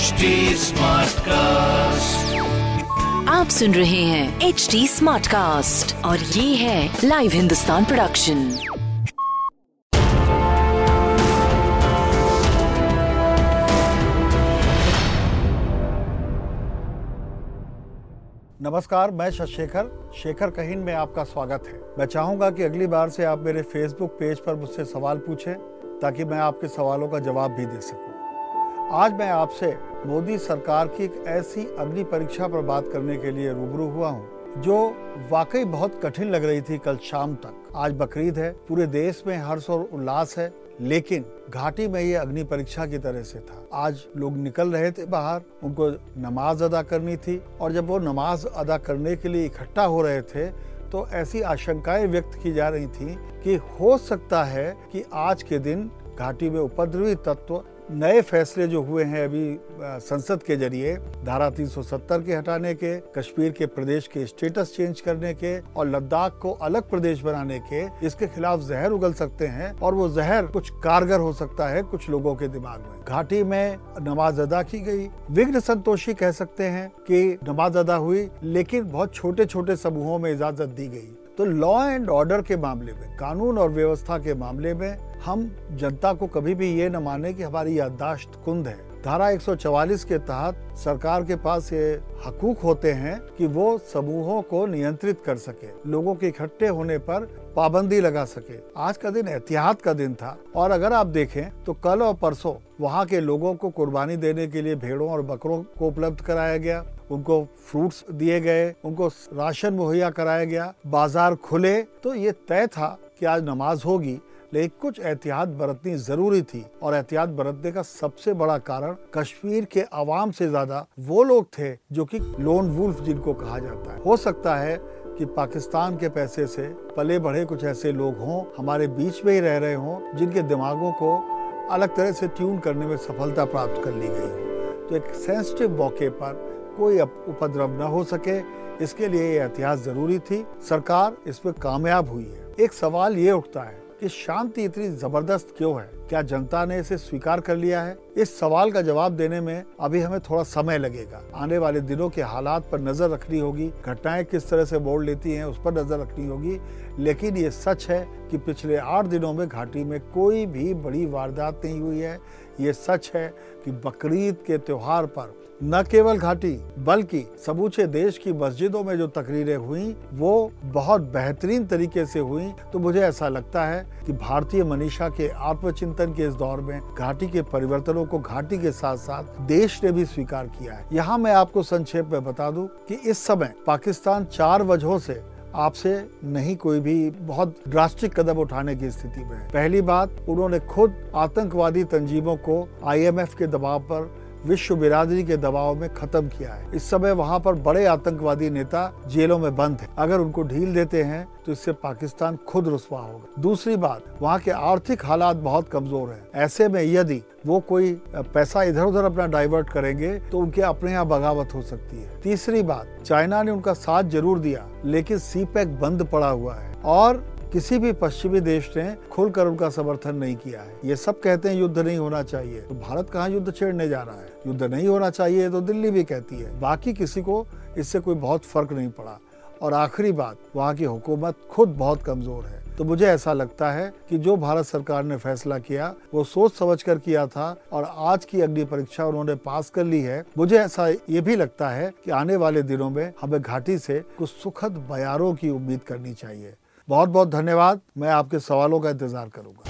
HD Smartcast. आप सुन रहे हैं एच डी स्मार्ट कास्ट और ये है लाइव हिंदुस्तान प्रोडक्शन नमस्कार मैं शशेखर शेखर कहीन में आपका स्वागत है मैं चाहूँगा कि अगली बार से आप मेरे फेसबुक पेज पर मुझसे सवाल पूछें ताकि मैं आपके सवालों का जवाब भी दे सकूँ। आज मैं आपसे मोदी सरकार की एक ऐसी अग्नि परीक्षा पर बात करने के लिए रूबरू हुआ हूँ, जो वाकई बहुत कठिन लग रही थी कल शाम तक। आज बकरीद है, पूरे देश में हर्ष और उल्लास है, लेकिन घाटी में ये अग्नि परीक्षा की तरह से था। आज लोग निकल रहे थे बाहर, उनको नमाज़ अदा करनी थी, और जब वो नमाज़ अदा करने के लिए इकट्ठा हो रहे थे तो ऐसी आशंकाएँ व्यक्त की जा रही थी कि हो सकता है कि आज के दिन घाटी में उपद्रवी तत्व नए फैसले जो हुए हैं अभी संसद के ज़रिए, धारा 370 के हटाने के, कश्मीर के प्रदेश के स्टेटस चेंज करने के और लद्दाख को अलग प्रदेश बनाने के, इसके खिलाफ जहर उगल सकते हैं और वो जहर कुछ कारगर हो सकता है कुछ लोगों के दिमाग में। घाटी में नमाज़ अदा की गई। विघ्न संतोषी कह सकते हैं कि नमाज़ अदा हुई, लेकिन बहुत छोटे छोटे समूहों में इजाज़त दी गई। तो लॉ एंड ऑर्डर के मामले में, कानून और व्यवस्था के मामले में, हम जनता को कभी भी ये न माने कि हमारी याददाश्त कुंद है। धारा 144 के तहत सरकार के पास ये हकूक होते हैं कि वो समूहों को नियंत्रित कर सके, लोगों के इकट्ठे होने पर पाबंदी लगा सके। आज का दिन एहतियात का दिन था। और अगर आप देखें तो कल और परसों वहाँ के लोगों को कुर्बानी देने के लिए भेड़ों और बकरों को उपलब्ध कराया गया। उनको फ्रूट्स दिए गए, उनको राशन मुहैया कराया गया, बाज़ार खुले। तो ये तय था कि आज नमाज़ होगी, लेकिन कुछ एहतियात बरतनी ज़रूरी थी। और एहतियात बरतने का सबसे बड़ा कारण कश्मीर के आवाम से ज़्यादा वो लोग थे जो कि लोन वुल्फ जिनको कहा जाता है। हो सकता है कि पाकिस्तान के पैसे से पले बढ़े कुछ ऐसे लोग हों, हमारे बीच में ही रह रहे हों, जिनके दिमागों को अलग तरह से ट्यून करने में सफलता प्राप्त कर ली गई तो एक सेंसिटिव मौके पर कोई उपद्रव न हो सके। इसके लिए ये एहतियात ज़रूरी थी। सरकार इस पर कामयाब हुई है। एक सवाल ये उठता है कि शांति इतनी ज़बरदस्त क्यों है? क्या जनता ने इसे स्वीकार कर लिया है? इस सवाल का जवाब देने में अभी हमें थोड़ा समय लगेगा। आने वाले दिनों के हालात पर नज़र रखनी होगी। घटनाएँ किस तरह से मोड़ लेती हैं उस पर नज़र रखनी होगी। लेकिन ये सच है कि पिछले आठ दिनों में घाटी में कोई भी बड़ी वारदात नहीं हुई है। ये सच है कि बकरीद के त्योहार पर न केवल घाटी, बल्कि समूचे देश की मस्जिदों में जो तकरीरें हुई, वो बहुत बेहतरीन तरीके से हुई। तो मुझे ऐसा लगता है कि भारतीय मनीषा के आत्मचिंतन के इस दौर में घाटी के परिवर्तनों को घाटी के साथ साथ देश ने भी स्वीकार किया है। यहाँ मैं आपको संक्षेप में बता दूँ कि इस समय पाकिस्तान चार वजहों से आपसे नहीं कोई भी बहुत ड्रास्टिक कदम उठाने की स्थिति में पहली बात, उन्होंने खुद आतंकवादी तंजीमों को आईएमएफ के दबाव पर, विश्व बिरादरी के दबाव में खत्म किया है। इस समय वहाँ पर बड़े आतंकवादी नेता जेलों में बंद है। अगर उनको ढील देते हैं तो इससे पाकिस्तान खुद रुसवा होगा। दूसरी बात, वहाँ के आर्थिक हालात बहुत कमज़ोर हैं। ऐसे में यदि वो कोई पैसा इधर उधर अपना डाइवर्ट करेंगे तो उनके अपने यहाँ बगावत हो सकती है। तीसरी बात, चाइना ने उनका साथ ज़रूर दिया, लेकिन सी पैक बंद पड़ा हुआ है। और किसी भी पश्चिमी देश ने खुलकर उनका समर्थन नहीं किया है। ये सब कहते हैं युद्ध नहीं होना चाहिए। तो भारत कहाँ युद्ध छेड़ने जा रहा है? युद्ध नहीं होना चाहिए तो दिल्ली भी कहती है। बाकी किसी को इससे कोई बहुत फ़र्क नहीं पड़ा। और आखिरी बात, वहाँ की हुकूमत खुद बहुत कमज़ोर है। तो मुझे ऐसा लगता है कि जो भारत सरकार ने फैसला किया, वो सोच समझ कर किया था और आज की अग्नि परीक्षा उन्होंने पास कर ली है। मुझे ऐसा ये भी लगता है कि आने वाले दिनों में हमें घाटी से कुछ सुखद बयारों की उम्मीद करनी चाहिए। बहुत बहुत धन्यवाद। मैं आपके सवालों का इंतज़ार करूँगा।